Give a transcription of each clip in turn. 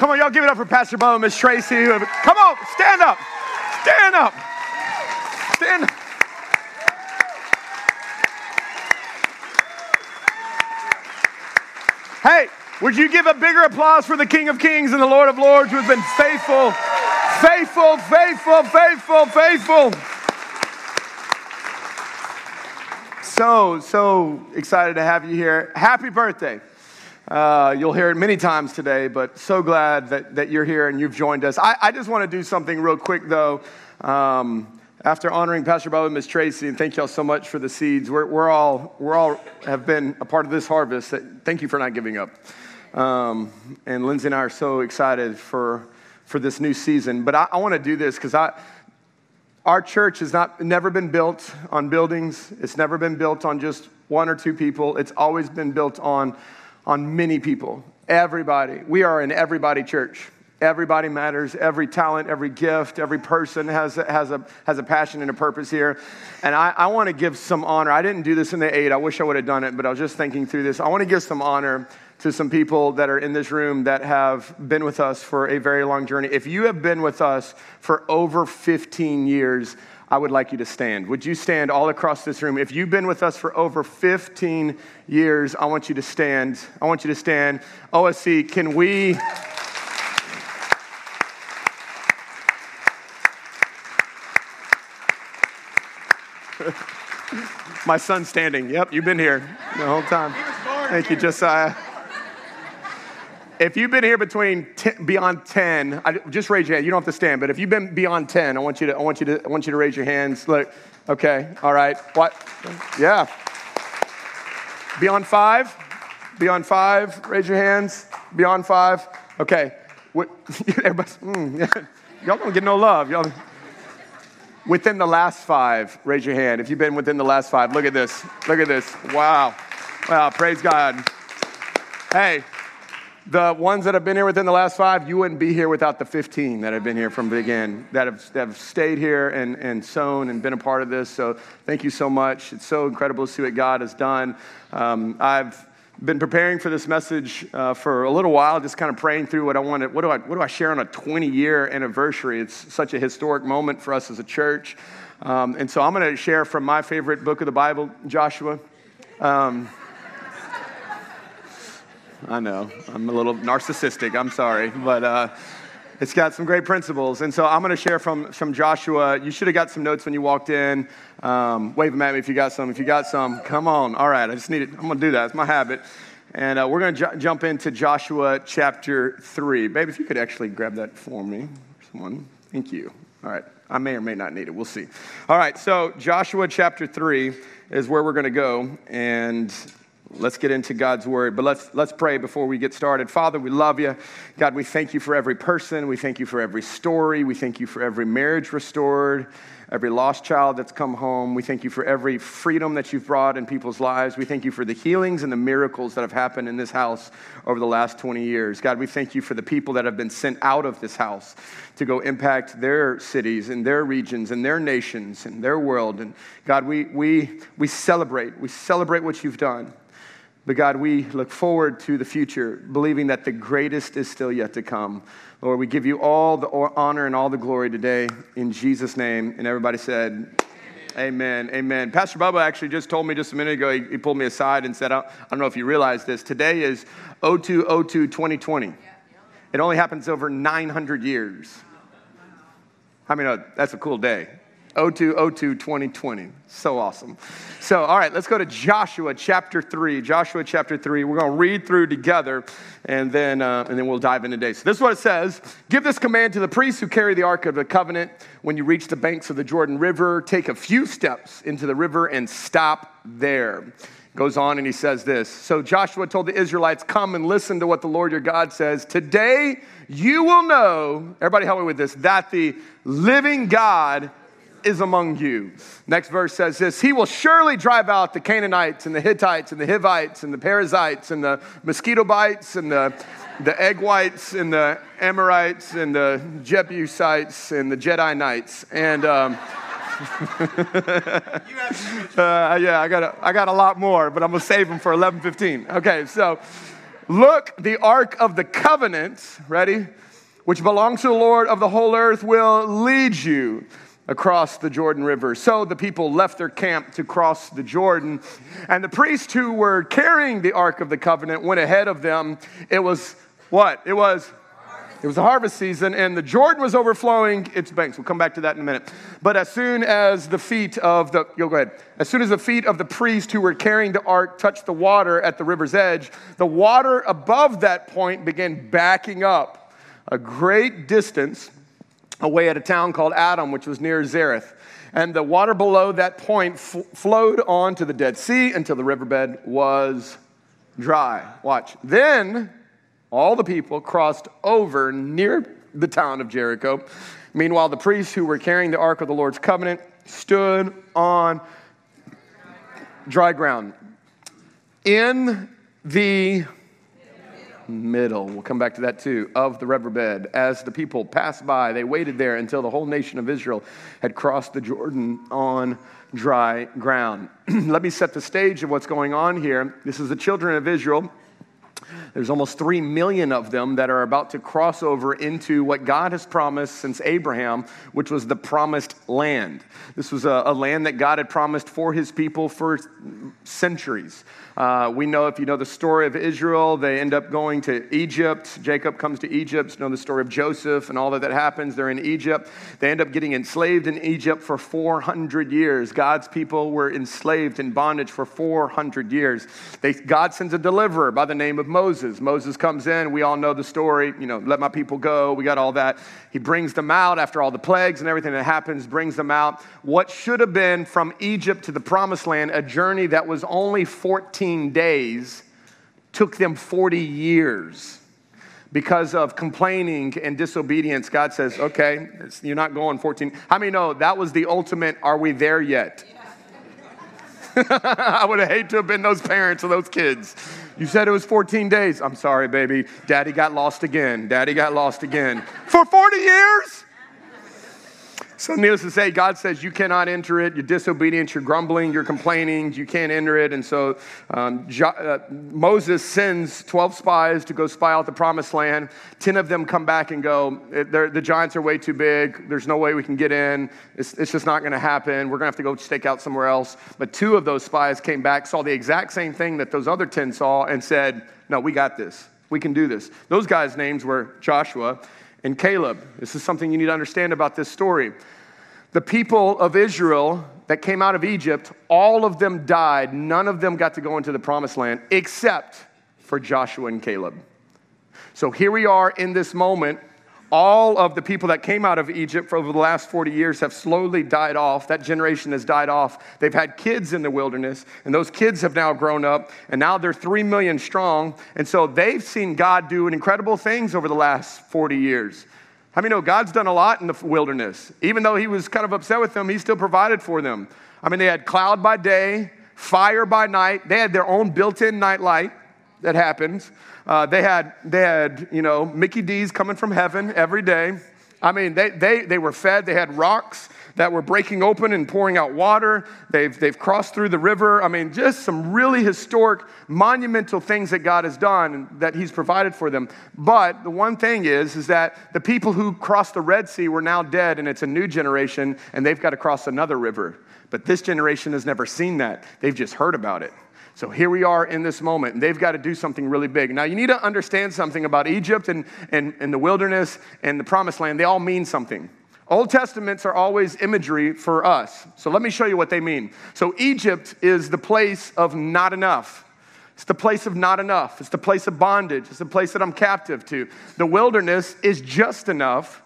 Come on, y'all give it up for Pastor Bo and Miss Tracy. Come on, stand up. Stand up. Stand up. Hey, would you give a bigger applause for the King of Kings and the Lord of Lords who has been faithful, faithful, faithful, faithful, faithful? So, so excited to have you here. Happy birthday. Uh, you'll hear it many times today, but so glad that, that you're here and you've joined us. I, I just want to do something real quick, though. Um, after honoring Pastor Bob and Miss Tracy, and thank y'all so much for the seeds. We're, we're, all, we're all have been a part of this harvest. Thank you for not giving up. Um, and Lindsay and I are so excited for, for this new season. But I, I want to do this because I, our church has not, never been built on buildings. It's never been built on just one or two people. It's always been built on on many people, everybody. We are an everybody church. Everybody matters. Every talent, every gift, every person has, has, a, has a passion and a purpose here. And I, I want to give some honor. I didn't do this in the eight. I wish I would have done it, but I was just thinking through this. I want to give some honor to some people that are in this room that have been with us for a very long journey. If you have been with us for over 15 years, I would like you to stand. Would you stand all across this room? If you've been with us for over 15 years, I want you to stand. I want you to stand. OSC, can we. My son's standing. Yep, you've been here the whole time. Thank you, Josiah. If you've been here between ten, beyond 10, I, just raise your hand. You don't have to stand, but if you've been beyond 10, I want you to, I want you to, I want you to raise your hands. Look, okay, all right. What? Yeah. Beyond five? Beyond five? Raise your hands. Beyond five? Okay. What, everybody, mm, yeah. Y'all don't get no love. Y'all. Within the last five, raise your hand. If you've been within the last five, look at this. Look at this. Wow. Wow. Praise God. Hey, the ones that have been here within the last five, you wouldn't be here without the 15 that have been here from the beginning, that have, that have stayed here and, and sown and been a part of this. So thank you so much. It's so incredible to see what God has done. Um, I've been preparing for this message uh, for a little while, just kind of praying through what I wanted. What do I, what do I share on a 20 year anniversary? It's such a historic moment for us as a church. Um, and so I'm going to share from my favorite book of the Bible, Joshua. Um, I know. I'm a little narcissistic. I'm sorry. But uh, it's got some great principles. And so I'm going to share from, from Joshua. You should have got some notes when you walked in. Um, wave them at me if you got some. If you got some, come on. All right. I just need it. I'm going to do that. It's my habit. And uh, we're going to ju- jump into Joshua chapter 3. Baby, if you could actually grab that for me. Someone. Thank you. All right. I may or may not need it. We'll see. All right. So, Joshua chapter 3 is where we're going to go. And Let's get into God's word, but let's, let's pray before we get started. Father, we love you. God, we thank you for every person. We thank you for every story. We thank you for every marriage restored, every lost child that's come home. We thank you for every freedom that you've brought in people's lives. We thank you for the healings and the miracles that have happened in this house over the last 20 years. God, we thank you for the people that have been sent out of this house to go impact their cities and their regions and their nations and their world. And God, we, we, we celebrate. We celebrate what you've done. But God, we look forward to the future, believing that the greatest is still yet to come. Lord, we give you all the honor and all the glory today in Jesus' name. And everybody said, Amen. Amen. Pastor Bubba actually just told me just a minute ago, he, he pulled me aside and said, I don't know if you realize this. Today is 0202 2020. It only happens over 900 years. I mean, oh, that's a cool day. 0202 2020. So awesome. So, all right, let's go to Joshua chapter 3. Joshua chapter 3. We're going to read through together and then, uh, and then we'll dive in today. So, this is what it says Give this command to the priests who carry the Ark of the Covenant. When you reach the banks of the Jordan River, take a few steps into the river and stop there. Goes on and he says this. So, Joshua told the Israelites, Come and listen to what the Lord your God says. Today you will know, everybody help me with this, that the living God is among you. Next verse says this He will surely drive out the Canaanites and the Hittites and the Hivites and the Perizzites and the mosquito bites and the, the egg whites and the Amorites and the Jebusites and the Jedi Knights. And. Um, uh, yeah, I got, a, I got a lot more, but I'm going to save them for 11:15. Okay, so Look, the ark of the covenant, ready? Which belongs to the Lord of the whole earth will lead you across the Jordan River. So the people left their camp to cross the Jordan, and the priests who were carrying the Ark of the Covenant went ahead of them. It was what? It was it was the harvest season, and the Jordan was overflowing its banks. We'll come back to that in a minute. But as soon as the feet of the, you'll go ahead. As soon as the feet of the priest who were carrying the ark touched the water at the river's edge, the water above that point began backing up a great distance away at a town called Adam, which was near Zarethan. And the water below that point f- flowed on to the Dead Sea until the riverbed was dry. Watch. Then all the people crossed over near the town of Jericho. Meanwhile, the priests who were carrying the ark of the Lord's covenant stood on dry ground. In the middle. We'll come back to that too, of the riverbed. As the people passed by, they waited there until the whole nation of Israel had crossed the Jordan on dry ground. Let me set the stage of what's going on here. This is the children of Israel. There's almost 3 million of them that are about to cross over into what God has promised since Abraham, which was the promised land. This was a, a land that God had promised for his people for centuries. Uh, we know if you know the story of Israel, they end up going to Egypt. Jacob comes to Egypt. You know the story of Joseph and all that that happens. They're in Egypt. They end up getting enslaved in Egypt for 400 years. God's people were enslaved in bondage for 400 years. They, God sends a deliverer by the name of Moses. Moses comes in. We all know the story. You know, let my people go. We got all that. He brings them out after all the plagues and everything that happens, brings them out. What should have been from Egypt to the promised land, a journey that was only 14 days took them 40 years. Because of complaining and disobedience, God says, okay, you're not going 14. How many know that was the ultimate, are we there yet? I would have hated to have been those parents of those kids. You said it was 14 days. I'm sorry, baby. Daddy got lost again. Daddy got lost again. For 40 years? So, needless to say, God says you cannot enter it. You're disobedient, you're grumbling, you're complaining, you can't enter it. And so um, jo- uh, Moses sends 12 spies to go spy out the promised land. 10 of them come back and go, the giants are way too big. There's no way we can get in. It's, it's just not going to happen. We're going to have to go stake out somewhere else. But two of those spies came back, saw the exact same thing that those other 10 saw, and said, No, we got this. We can do this. Those guys' names were Joshua and Caleb. This is something you need to understand about this story. The people of Israel that came out of Egypt, all of them died. None of them got to go into the promised land except for Joshua and Caleb. So here we are in this moment. All of the people that came out of Egypt for over the last 40 years have slowly died off. That generation has died off. They've had kids in the wilderness, and those kids have now grown up, and now they're 3 million strong. And so they've seen God do incredible things over the last 40 years. How many know God's done a lot in the wilderness? Even though he was kind of upset with them, he still provided for them. I mean, they had cloud by day, fire by night. They had their own built-in night light that happens. Uh, they had, they had, you know, Mickey D's coming from heaven every day. I mean, they, they, they were fed. They had rocks that were breaking open and pouring out water. They've, they've crossed through the river. I mean, just some really historic, monumental things that God has done and that He's provided for them. But the one thing is, is that the people who crossed the Red Sea were now dead, and it's a new generation, and they've got to cross another river. But this generation has never seen that. They've just heard about it. So here we are in this moment, and they've got to do something really big. Now, you need to understand something about Egypt and, and, and the wilderness and the promised land. They all mean something. Old Testaments are always imagery for us. So let me show you what they mean. So Egypt is the place of not enough. It's the place of not enough. It's the place of bondage. It's the place that I'm captive to. The wilderness is just enough.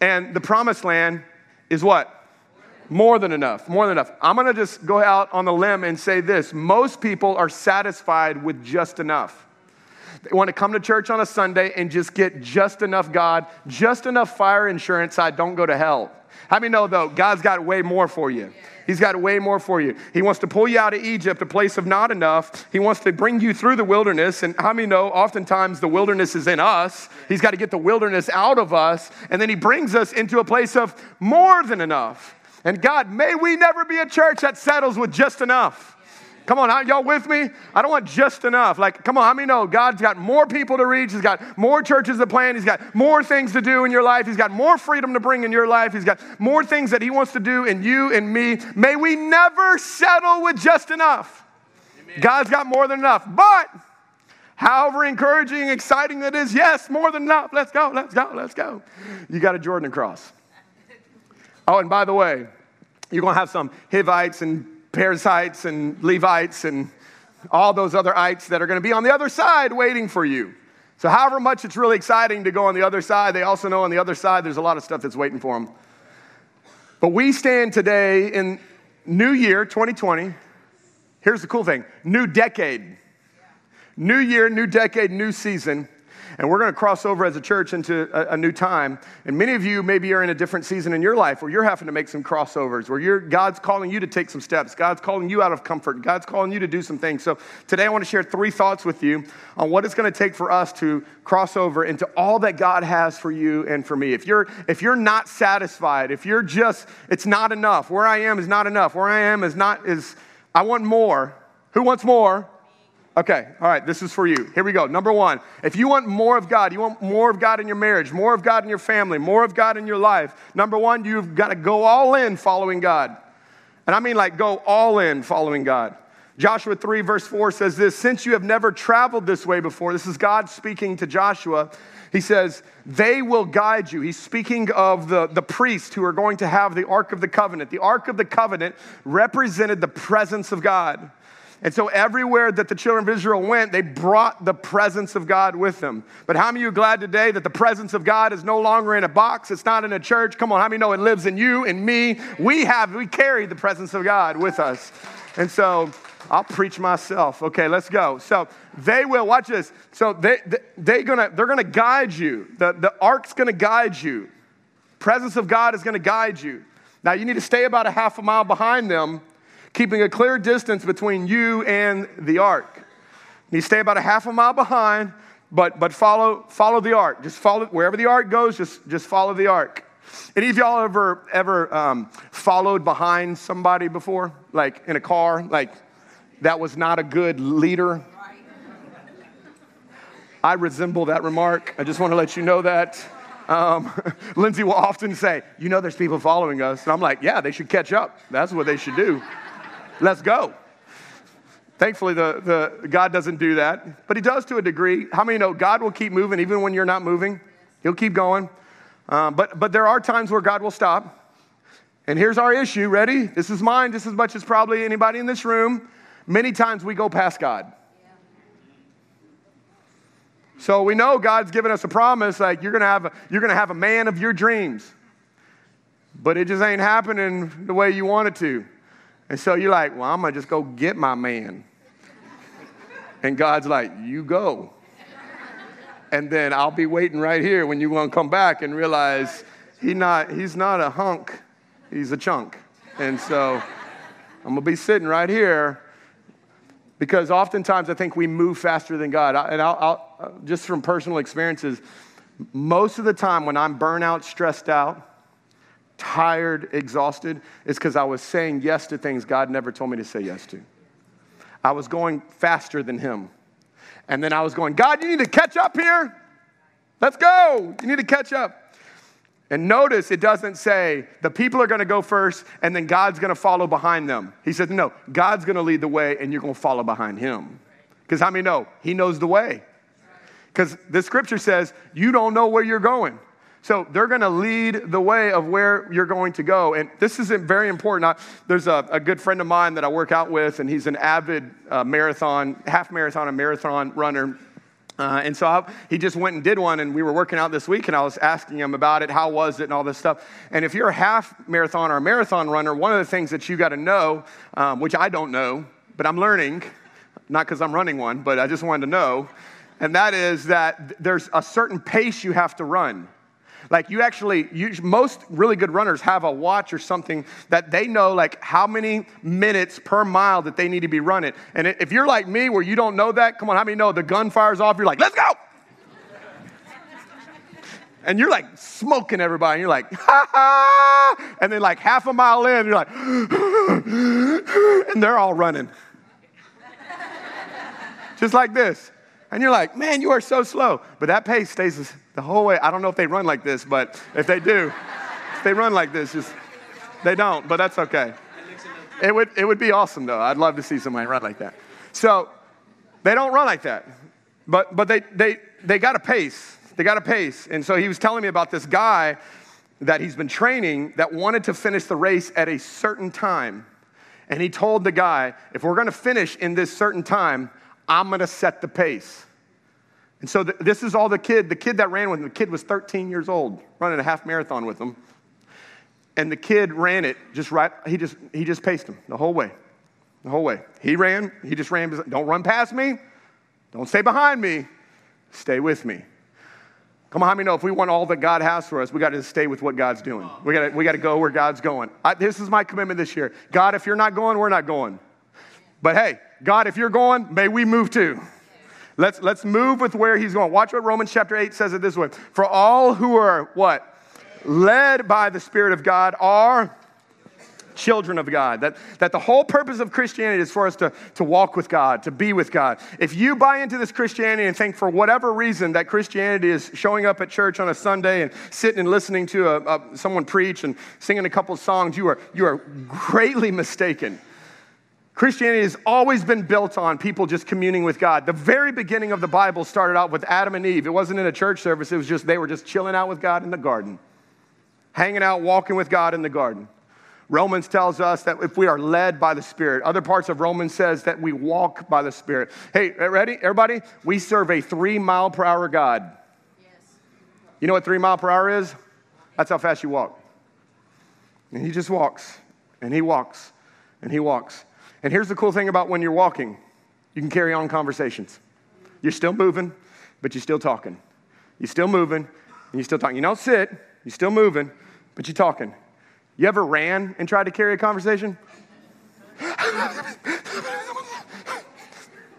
And the promised land is what? More than enough. More than enough. I'm going to just go out on the limb and say this most people are satisfied with just enough. They want to come to church on a Sunday and just get just enough God, just enough fire insurance so I don't go to hell. How many know though, God's got way more for you? He's got way more for you. He wants to pull you out of Egypt, a place of not enough. He wants to bring you through the wilderness. And how many know oftentimes the wilderness is in us? He's got to get the wilderness out of us. And then he brings us into a place of more than enough. And God, may we never be a church that settles with just enough. Come on, y'all with me? I don't want just enough. Like, come on, how many know God's got more people to reach? He's got more churches to plant. He's got more things to do in your life. He's got more freedom to bring in your life. He's got more things that He wants to do in you and me. May we never settle with just enough. Amen. God's got more than enough. But, however encouraging exciting that is, yes, more than enough. Let's go, let's go, let's go. You got a Jordan cross. Oh, and by the way, you're going to have some Hivites and Perizzites and Levites and all those other ites that are going to be on the other side waiting for you. So, however much it's really exciting to go on the other side, they also know on the other side there's a lot of stuff that's waiting for them. But we stand today in New Year 2020. Here's the cool thing new decade. New year, new decade, new season. And we're going to cross over as a church into a, a, new time. And many of you maybe are in a different season in your life where you're having to make some crossovers, where God's calling you to take some steps. God's calling you out of comfort. God's calling you to do some things. So today I want to share three thoughts with you on what it's going to take for us to cross over into all that God has for you and for me. If you're, if you're not satisfied, if you're just, it's not enough. Where I am is not enough. Where I am is not, is, I want more. Who wants more? Okay, all right, this is for you. Here we go. Number one, if you want more of God, you want more of God in your marriage, more of God in your family, more of God in your life, number one, you've got to go all in following God. And I mean like go all in following God. Joshua 3, verse 4 says this Since you have never traveled this way before, this is God speaking to Joshua. He says, They will guide you. He's speaking of the, the priests who are going to have the Ark of the Covenant. The Ark of the Covenant represented the presence of God. And so everywhere that the children of Israel went, they brought the presence of God with them. But how many of you glad today that the presence of God is no longer in a box? It's not in a church. Come on, how many know it lives in you and me? We have, we carry the presence of God with us. And so I'll preach myself. Okay, let's go. So they will, watch this. So they, they, they gonna, they're gonna guide you. The, the ark's gonna guide you. Presence of God is gonna guide you. Now you need to stay about a half a mile behind them keeping a clear distance between you and the ark. You stay about a half a mile behind, but, but follow, follow the ark. Just follow wherever the ark goes, just, just follow the ark. Any of y'all ever, ever um, followed behind somebody before? Like in a car? Like that was not a good leader? I resemble that remark. I just want to let you know that. Um, Lindsay will often say, You know, there's people following us. And I'm like, Yeah, they should catch up. That's what they should do. Let's go. Thankfully, the, the, God doesn't do that, but He does to a degree. How many know God will keep moving even when you're not moving? He'll keep going. Um, but, but there are times where God will stop. And here's our issue. Ready? This is mine just as much as probably anybody in this room. Many times we go past God. So we know God's given us a promise like you're gonna have a, you're gonna have a man of your dreams, but it just ain't happening the way you want it to. And so you're like, well, I'm going to just go get my man. And God's like, you go. And then I'll be waiting right here when you to come back and realize he not, he's not a hunk, he's a chunk. And so I'm going to be sitting right here because oftentimes I think we move faster than God. And I'll, I'll, just from personal experiences, most of the time when I'm burnout, stressed out, tired, exhausted, is because I was saying yes to things God never told me to say yes to. I was going faster than Him. And then I was going, God, you need to catch up here. Let's go. You need to catch up. And notice it doesn't say the people are going to go first and then God's going to follow behind them. He said, no, God's going to lead the way and you're going to follow behind Him. Because how many know? He knows the way. Because the scripture says you don't know where you're going. So they're going to lead the way of where you're going to go. And this is very important. I, there's a, a, good friend of mine that I work out with, and he's an avid uh, marathon, half marathon, and marathon runner. Uh, and so I, he just went and did one, and we were working out this week, and I was asking him about it, how was it, and all this stuff. And if you're a half marathon or a marathon runner, one of the things that you got to know, um, which I don't know, but I'm learning, not because I'm running one, but I just wanted to know, and that is that there's a certain pace you have to run. Like you actually, you, most really good runners have a watch or something that they know like how many minutes per mile that they need to be running. And if you're like me where you don't know that, come on, how many know the gun fires off? You're like, let's go. and you're like smoking everybody. And you're like, ha ha. And then like half a mile in, you're like, and they're all running. just like this. And you're like, man, you are so slow. But that pace stays the whole way. I don't know if they run like this, but if they do, if they run like this, just they don't, but that's okay. It would, it would be awesome though. I'd love to see somebody run like that. So they don't run like that. But, but they, they, they got a pace. They got a pace. And so he was telling me about this guy that he's been training that wanted to finish the race at a certain time. And he told the guy, if we're going to finish in this certain time, I'm going to set the pace. And so th- this is all the kid, the kid that ran with him. The kid was 13 years old, running a half marathon with him. And the kid ran it just right. He just, he just paced him the whole way. The whole way. He ran, he just ran. Don't run past me. Don't stay behind me. Stay with me. Come on, how many know if we want all that God has for us, we got to stay with what God's doing. We got to, we got to go where God's going. I, this is my commitment this year. God, if you're not going, we're not going. But hey, God, if you're going, may we move too. Let's, let's move with where he's going. Watch what Romans chapter 8 says it this way. For all who are what? Led by the Spirit of God are children of God. That, that the whole purpose of Christianity is for us to, to walk with God, to be with God. If you buy into this Christianity and think for whatever reason that Christianity is showing up at church on a Sunday and sitting and listening to a, a, someone preach and singing a couple songs, you are, you are greatly mistaken. Christianity has always been built on people just communing with God. The very beginning of the Bible started out with Adam and Eve. It wasn't in a church service, it was just they were just chilling out with God in the garden, hanging out, walking with God in the garden. Romans tells us that if we are led by the Spirit, other parts of Romans says that we walk by the Spirit. Hey, ready, everybody? We serve a three mile per hour God. Yes. You know what three mile per hour is? That's how fast you walk. And he just walks, and he walks, and he walks. And here's the cool thing about when you're walking you can carry on conversations. You're still moving, but you're still talking. You're still moving, and you're still talking. You don't sit, you're still moving, but you're talking. You ever ran and tried to carry a conversation?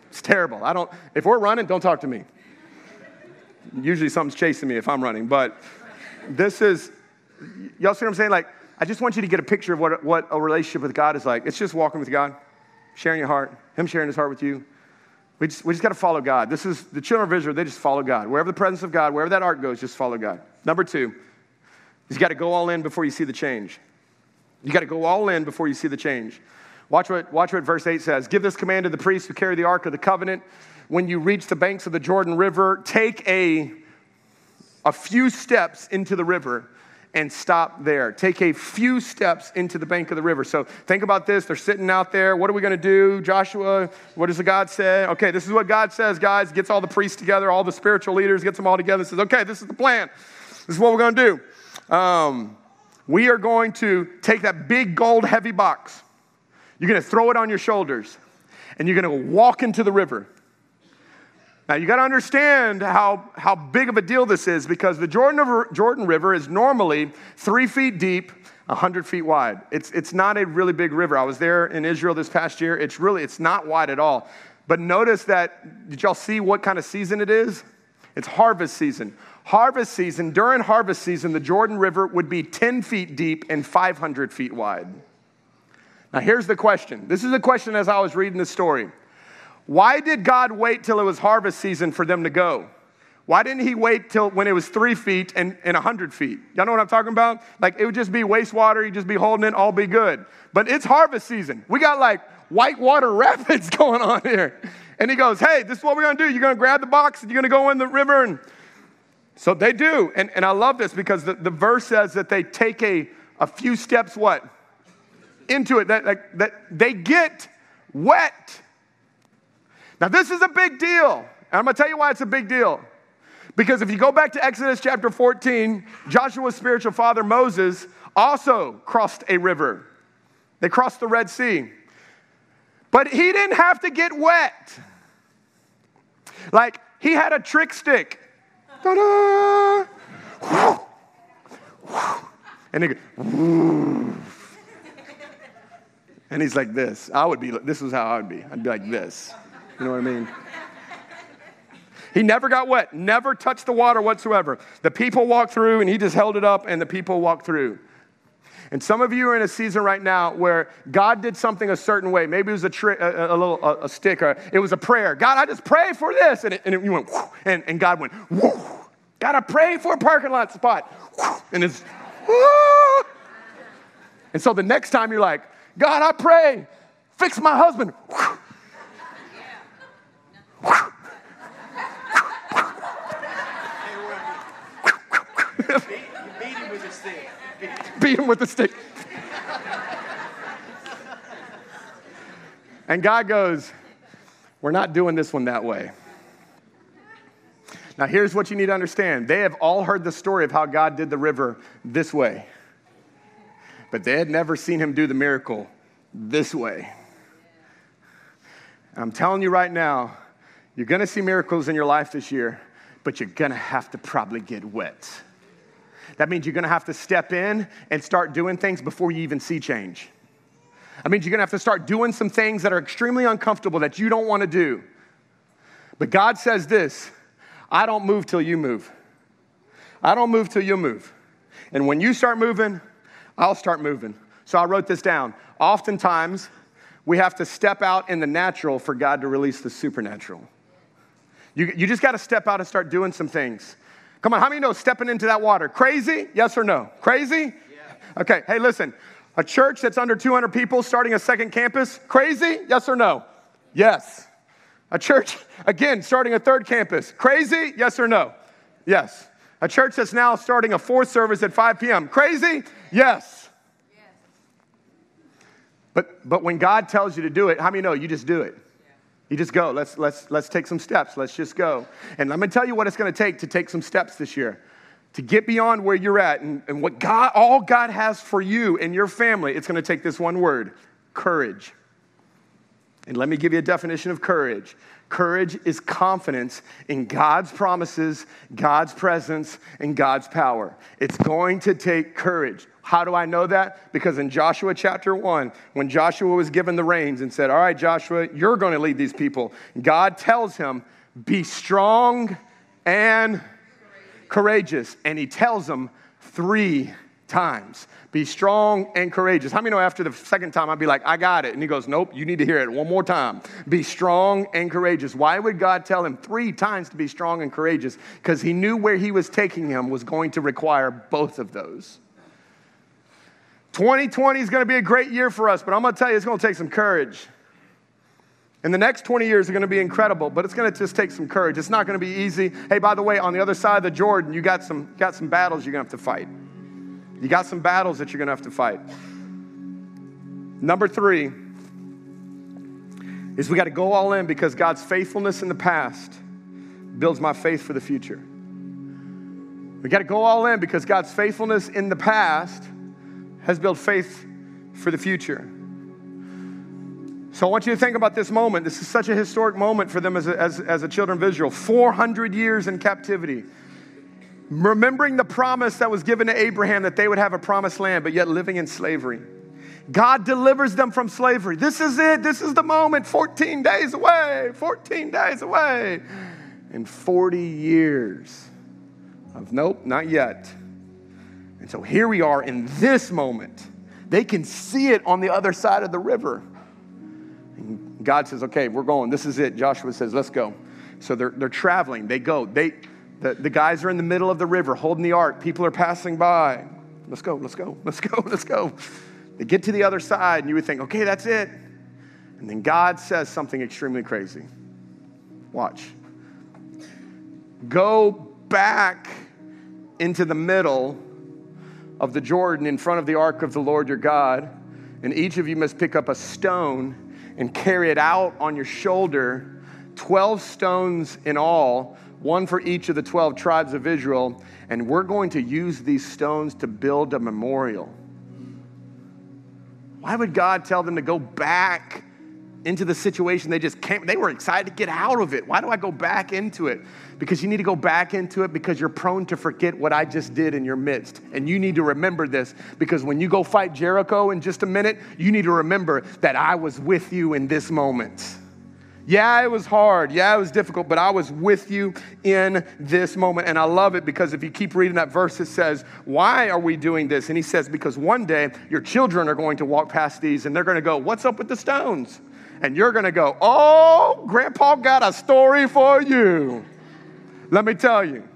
it's terrible. I don't, if we're running, don't talk to me. Usually something's chasing me if I'm running, but this is, y'all see what I'm saying? Like, I just want you to get a picture of what, what a relationship with God is like. It's just walking with God, sharing your heart, Him sharing His heart with you. We just, we just got to follow God. This is the children of Israel, they just follow God. Wherever the presence of God, wherever that ark goes, just follow God. Number two, you got to go all in before you see the change. You got to go all in before you see the change. Watch what, watch what verse 8 says. Give this command to the priests who carry the ark of the covenant. When you reach the banks of the Jordan River, take a, a few steps into the river and stop there. Take a few steps into the bank of the river. So think about this. They're sitting out there. What are we going to do? Joshua, what does the God say? Okay, this is what God says, guys. Gets all the priests together, all the spiritual leaders, gets them all together, says, okay, this is the plan. This is what we're going to do. Um, we are going to take that big gold heavy box. You're going to throw it on your shoulders and you're going to walk into the river. Now, you got to understand how, how big of a deal this is because the Jordan River, Jordan River is normally three feet deep, 100 feet wide. It's, it's not a really big river. I was there in Israel this past year. It's really, it's not wide at all. But notice that, did y'all see what kind of season it is? It's harvest season. Harvest season, during harvest season, the Jordan River would be 10 feet deep and 500 feet wide. Now, here's the question. This is the question as I was reading the story. Why did God wait till it was harvest season for them to go? Why didn't he wait till when it was three feet and, and 100 feet? Y'all know what I'm talking about? Like it would just be wastewater, you'd just be holding it, all be good. But it's harvest season. We got like whitewater rapids going on here. And he goes, Hey, this is what we're gonna do. You're gonna grab the box and you're gonna go in the river and so they do. And, and I love this because the, the verse says that they take a, a few steps what? Into it, that, that, that they get wet. Now, this is a big deal. And I'm going to tell you why it's a big deal. Because if you go back to Exodus chapter 14, Joshua's spiritual father, Moses, also crossed a river. They crossed the Red Sea. But he didn't have to get wet. Like, he had a trick stick Ta-da! And he goes, and he's like this. I would be, this is how I would be. I'd be like this. You know what I mean? He never got wet, never touched the water whatsoever. The people walked through and he just held it up and the people walked through. And some of you are in a season right now where God did something a certain way. Maybe it was a, tri- a, a little a, a stick, or it was a prayer. God, I just pray for this, and, it, and it, you went, and, and God went, God, I pray for a parking lot spot, and it's, and so the next time you're like, God, I pray, fix my husband. beat him with a stick. Beat him with the stick. and God goes, We're not doing this one that way. Now, here's what you need to understand they have all heard the story of how God did the river this way, but they had never seen him do the miracle this way. And I'm telling you right now, you're gonna see miracles in your life this year, but you're gonna have to probably get wet. That means you're gonna have to step in and start doing things before you even see change. That means you're gonna have to start doing some things that are extremely uncomfortable that you don't wanna do. But God says this I don't move till you move. I don't move till you move. And when you start moving, I'll start moving. So I wrote this down. Oftentimes, we have to step out in the natural for God to release the supernatural. You, you just got to step out and start doing some things. Come on, how many know stepping into that water? Crazy? Yes or no? Crazy? Yeah. Okay, hey, listen. A church that's under 200 people starting a second campus? Crazy? Yes or no? Yes. A church, again, starting a third campus? Crazy? Yes or no? Yes. A church that's now starting a fourth service at 5 p.m. Crazy? Yes. But, but when God tells you to do it, how many know you just do it? You just go. Let's, let's, let's take some steps. Let's just go. And let me tell you what it's going to take to take some steps this year. To get beyond where you're at and, and what God, all God has for you and your family, it's going to take this one word courage. And let me give you a definition of courage. Courage is confidence in God's promises, God's presence, and God's power. It's going to take courage. How do I know that? Because in Joshua chapter 1, when Joshua was given the reins and said, All right, Joshua, you're going to lead these people, God tells him, Be strong and courageous. And he tells him three times. Be strong and courageous. How many know after the second time I'd be like, I got it? And he goes, Nope, you need to hear it one more time. Be strong and courageous. Why would God tell him three times to be strong and courageous? Because he knew where he was taking him was going to require both of those. 2020 is going to be a great year for us, but I'm going to tell you, it's going to take some courage. And the next 20 years are going to be incredible, but it's going to just take some courage. It's not going to be easy. Hey, by the way, on the other side of the Jordan, you got some, got some battles you're going to have to fight. You got some battles that you're going to have to fight. Number three is we got to go all in because God's faithfulness in the past builds my faith for the future. We got to go all in because God's faithfulness in the past has built faith for the future. So I want you to think about this moment. This is such a historic moment for them as a, as, as a children of Israel. 400 years in captivity. Remembering the promise that was given to Abraham that they would have a promised land, but yet living in slavery. God delivers them from slavery. This is it. This is the moment. 14 days away. 14 days away. And 40 years of nope, not yet. And so here we are in this moment. They can see it on the other side of the river. And God says, okay, we're going. This is it. Joshua says, let's go. So they're, they're traveling. They go. They, the, the guys are in the middle of the river holding the ark. People are passing by. Let's go, let's go, let's go, let's go. They get to the other side, and you would think, okay, that's it. And then God says something extremely crazy. Watch. Go back into the middle of the Jordan in front of the ark of the Lord your God, and each of you must pick up a stone and carry it out on your shoulder, 12 stones in all, one for each of the 12 tribes of Israel, and we're going to use these stones to build a memorial. Why would God tell them to go back into the situation they just came? They were excited to get out of it. Why do I go back into it? Because you need to go back into it because you're prone to forget what I just did in your midst. And you need to remember this because when you go fight Jericho in just a minute, you need to remember that I was with you in this moment. Yeah, it was hard. Yeah, it was difficult, but I was with you in this moment. And I love it because if you keep reading that verse, it says, Why are we doing this? And he says, Because one day your children are going to walk past these and they're going to go, What's up with the stones? And you're going to go, Oh, Grandpa got a story for you. Let me tell you.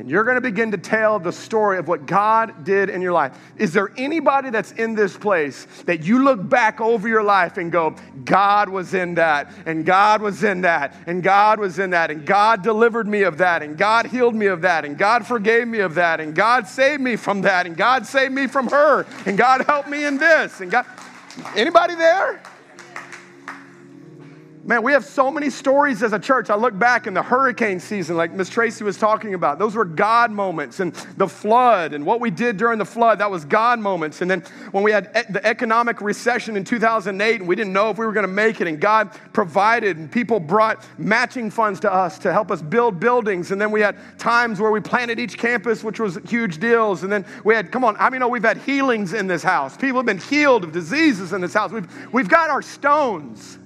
And you're going to begin to tell the story of what God did in your life. Is there anybody that's in this place that you look back over your life and go, God was in that, and God was in that, and God was in that, and God delivered me of that, and God healed me of that, and God forgave me of that, and God saved me from that, and God saved me from her, and God helped me in this, and God. Anybody there? Man, we have so many stories as a church. I look back in the hurricane season, like Miss Tracy was talking about. Those were God moments, and the flood, and what we did during the flood, that was God moments. And then when we had the economic recession in 2008, and we didn't know if we were going to make it, and God provided, and people brought matching funds to us to help us build buildings. And then we had times where we planted each campus, which was huge deals. And then we had, come on, I mean, know we've had healings in this house. People have been healed of diseases in this house. We've, we've got our stones.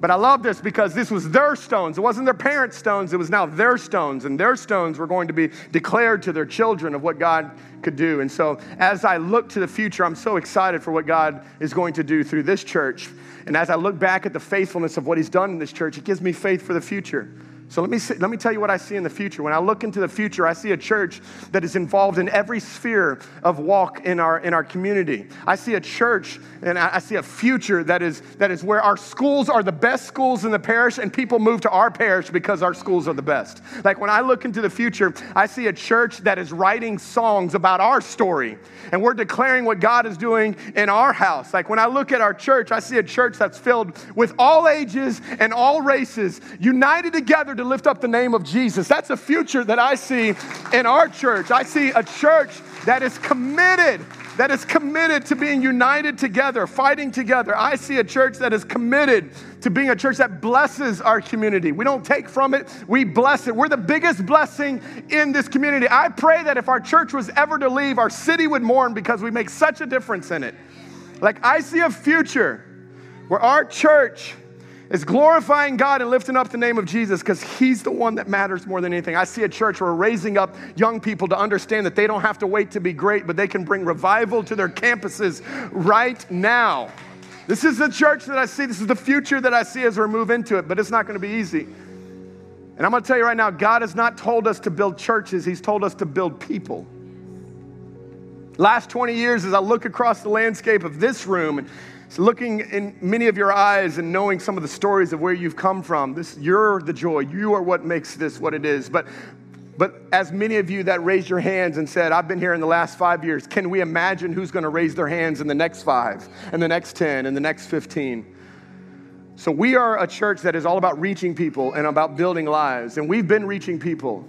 But I love this because this was their stones. It wasn't their parents' stones, it was now their stones. And their stones were going to be declared to their children of what God could do. And so as I look to the future, I'm so excited for what God is going to do through this church. And as I look back at the faithfulness of what He's done in this church, it gives me faith for the future. So let me, see, let me tell you what I see in the future. When I look into the future, I see a church that is involved in every sphere of walk in our, in our community. I see a church and I, I see a future that is, that is where our schools are the best schools in the parish and people move to our parish because our schools are the best. Like when I look into the future, I see a church that is writing songs about our story and we're declaring what God is doing in our house. Like when I look at our church, I see a church that's filled with all ages and all races, united together to lift up the name of Jesus. That's a future that I see in our church. I see a church that is committed that is committed to being united together, fighting together. I see a church that is committed to being a church that blesses our community. We don't take from it, we bless it. We're the biggest blessing in this community. I pray that if our church was ever to leave, our city would mourn because we make such a difference in it. Like, I see a future where our church is glorifying God and lifting up the name of Jesus because He's the one that matters more than anything. I see a church where we're raising up young people to understand that they don't have to wait to be great, but they can bring revival to their campuses right now. This is the church that I see. This is the future that I see as we move into it, but it's not going to be easy. And I'm going to tell you right now God has not told us to build churches, He's told us to build people. Last 20 years, as I look across the landscape of this room so looking in many of your eyes and knowing some of the stories of where you've come from, this, you're the joy. You are what makes this what it is. But, but as many of you that raised your hands and said, I've been here in the last five years, can we imagine who's going to raise their hands in the next five, and the next 10, and the next 15? So we are a church that is all about reaching people and about building lives. And we've been reaching people.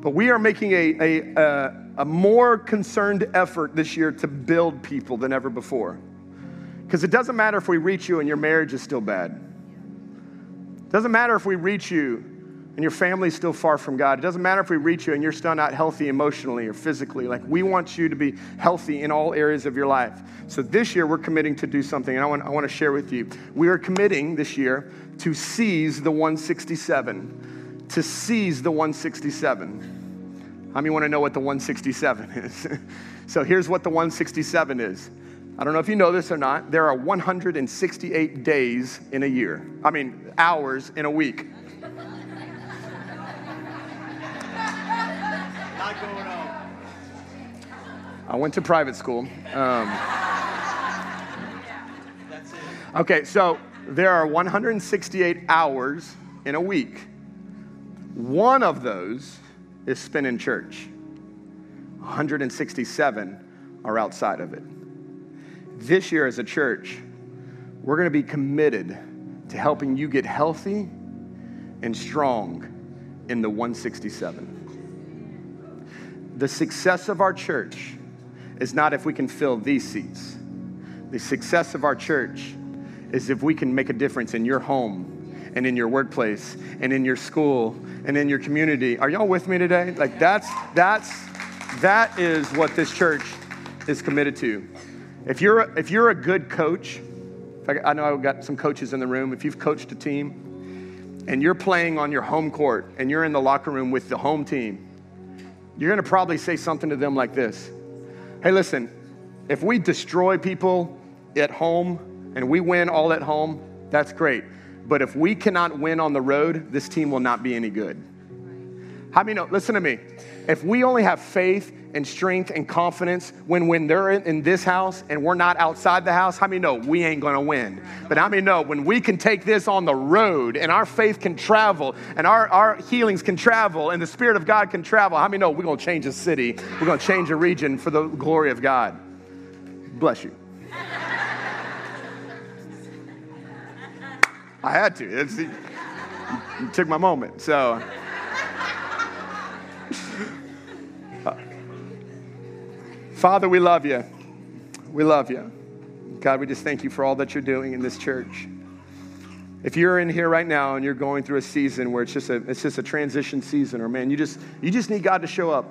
But we are making a, a, a, a more concerned effort this year to build people than ever before. Because it doesn't matter if we reach you and your marriage is still bad. It doesn't matter if we reach you and your family's still far from God. It doesn't matter if we reach you and you're still not healthy emotionally or physically. Like, we want you to be healthy in all areas of your life. So, this year, we're committing to do something, and I want, I want to share with you. We are committing this year to seize the 167. To seize the 167. How many want to know what the 167 is? so, here's what the 167 is I don't know if you know this or not, there are 168 days in a year. I mean, hours in a week. Not going on. I went to private school. Um, okay, so there are 168 hours in a week. One of those is spent in church, 167 are outside of it this year as a church, we're going to be committed to helping you get healthy and strong in the 167. The success of our church is not if we can fill these seats. The success of our church is if we can make a difference in your home and in your workplace and in your school and in your community. Are y'all with me today? Like that's that's that is what this church is committed to. If you're, if you're a good coach, I know I've got some coaches in the room. If you've coached a team and you're playing on your home court and you're in the locker room with the home team, you're going to probably say something to them like this Hey, listen, if we destroy people at home and we win all at home, that's great. But if we cannot win on the road, this team will not be any good. How many know? Listen to me. If we only have faith and strength and confidence when, when they're in, in this house and we're not outside the house, how many know we ain't gonna win? But how many know when we can take this on the road and our faith can travel and our, our healings can travel and the Spirit of God can travel, how many know we're gonna change a city, we're gonna change a region for the glory of God? Bless you. I had to. It's, you took my moment. So. Father, we love you. We love you. God, we just thank you for all that you're doing in this church. If you're in here right now and you're going through a season where it's just a, it's just a transition season, or man, you just, you just need God to show up.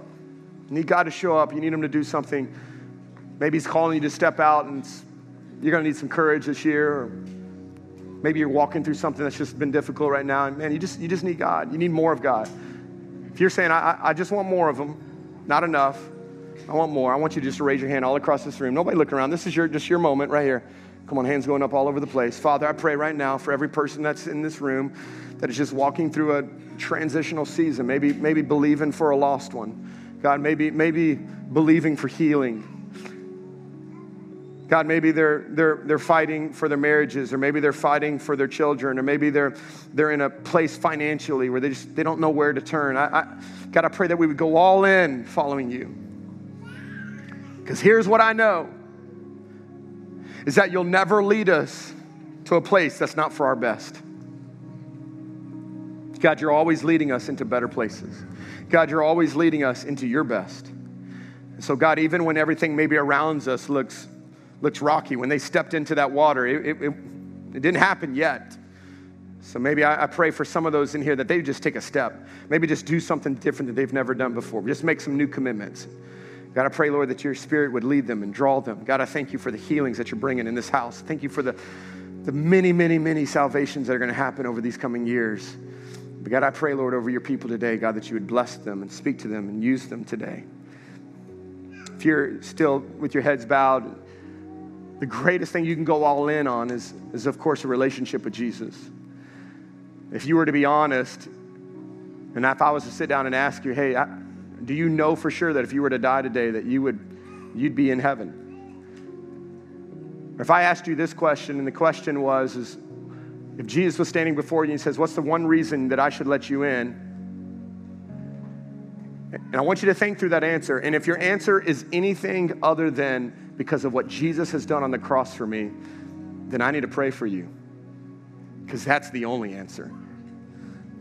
You need God to show up. You need Him to do something. Maybe He's calling you to step out and you're going to need some courage this year. Or maybe you're walking through something that's just been difficult right now. And man, you just, you just need God. You need more of God. If you're saying, I, I just want more of Him, not enough, I want more. I want you to just raise your hand all across this room. Nobody look around. This is your, just your moment right here. Come on, hands going up all over the place. Father, I pray right now for every person that's in this room that is just walking through a transitional season, maybe, maybe believing for a lost one. God, maybe, maybe believing for healing. God, maybe they're, they're, they're fighting for their marriages, or maybe they're fighting for their children, or maybe they're, they're in a place financially where they just they don't know where to turn. I, I, God, I pray that we would go all in following you. Because here's what I know is that you'll never lead us to a place that's not for our best. God, you're always leading us into better places. God, you're always leading us into your best. So, God, even when everything maybe around us looks, looks rocky, when they stepped into that water, it, it, it, it didn't happen yet. So maybe I, I, pray for some of those in here that they just take a step. Maybe just do something different that they've never done before. Just make some new commitments. God, I pray, Lord, that your spirit would lead them and draw them. God, I thank you for the healings that you're bringing in this house. Thank you for the, the many, many, many salvations that are going to happen over these coming years. But God, I pray, Lord, over your people today, God, that you would bless them and speak to them and use them today. If you're still with your heads bowed, the greatest thing you can go all in on is, is of course, a relationship with Jesus. If you were to be honest, and if I was to sit down and ask you, hey, I, do you know for sure that if you were to die today that you would you'd be in heaven? If I asked you this question and the question was is if Jesus was standing before you and he says, "What's the one reason that I should let you in?" And I want you to think through that answer. And if your answer is anything other than because of what Jesus has done on the cross for me, then I need to pray for you. Because that's the only answer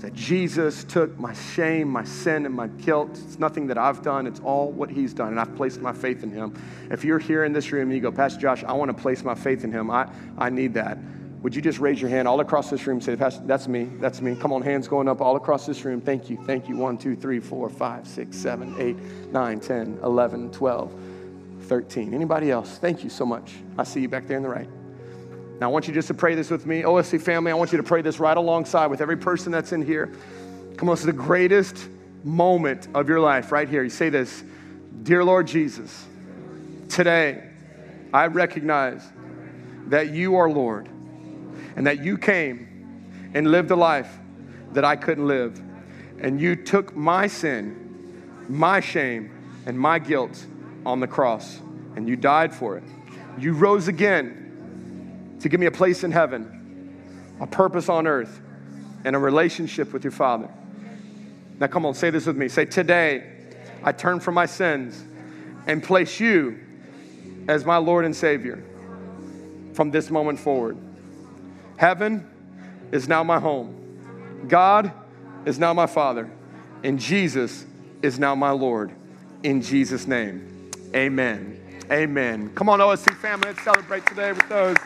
that Jesus took my shame, my sin, and my guilt. It's nothing that I've done, it's all what He's done, and I've placed my faith in Him. If you're here in this room and you go, Pastor Josh, I want to place my faith in Him, I, I need that. Would you just raise your hand all across this room? Say, Pastor, that's me. That's me. Come on, hands going up all across this room. Thank you. Thank you. 1, 2, 3, 4, 5, 6, 7, 8, 9, 10, 11, 12, 13. Anybody else? Thank you so much. I see you back there in the right. Now, I want you just to pray this with me. OSC family, I want you to pray this right alongside with every person that's in here. Come on, is the greatest moment of your life right here. You say this Dear Lord Jesus, today I recognize that you are Lord and that you came and lived a life that I couldn't live. And you took my sin, my shame, and my guilt on the cross, and you died for it. You rose again to give me a place in heaven, a purpose on earth, and a relationship with your Father. Now, come on, say this with me. Say, Today, I turn from my sins and place you as my Lord and Savior from this moment forward. Heaven is now my home. God is now my Father. And Jesus is now my Lord. In Jesus' name, amen. Amen. Come on, OSC family, let's celebrate today with those.